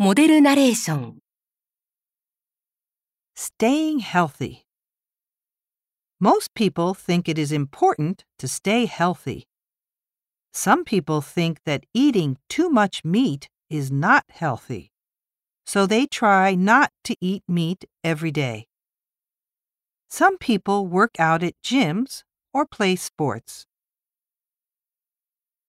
モデルナレーション Staying healthy. Most people think it is important to stay healthy. Some people think that eating too much meat is not healthy, so they try not to eat meat every day. Some people work out at gyms or play sports.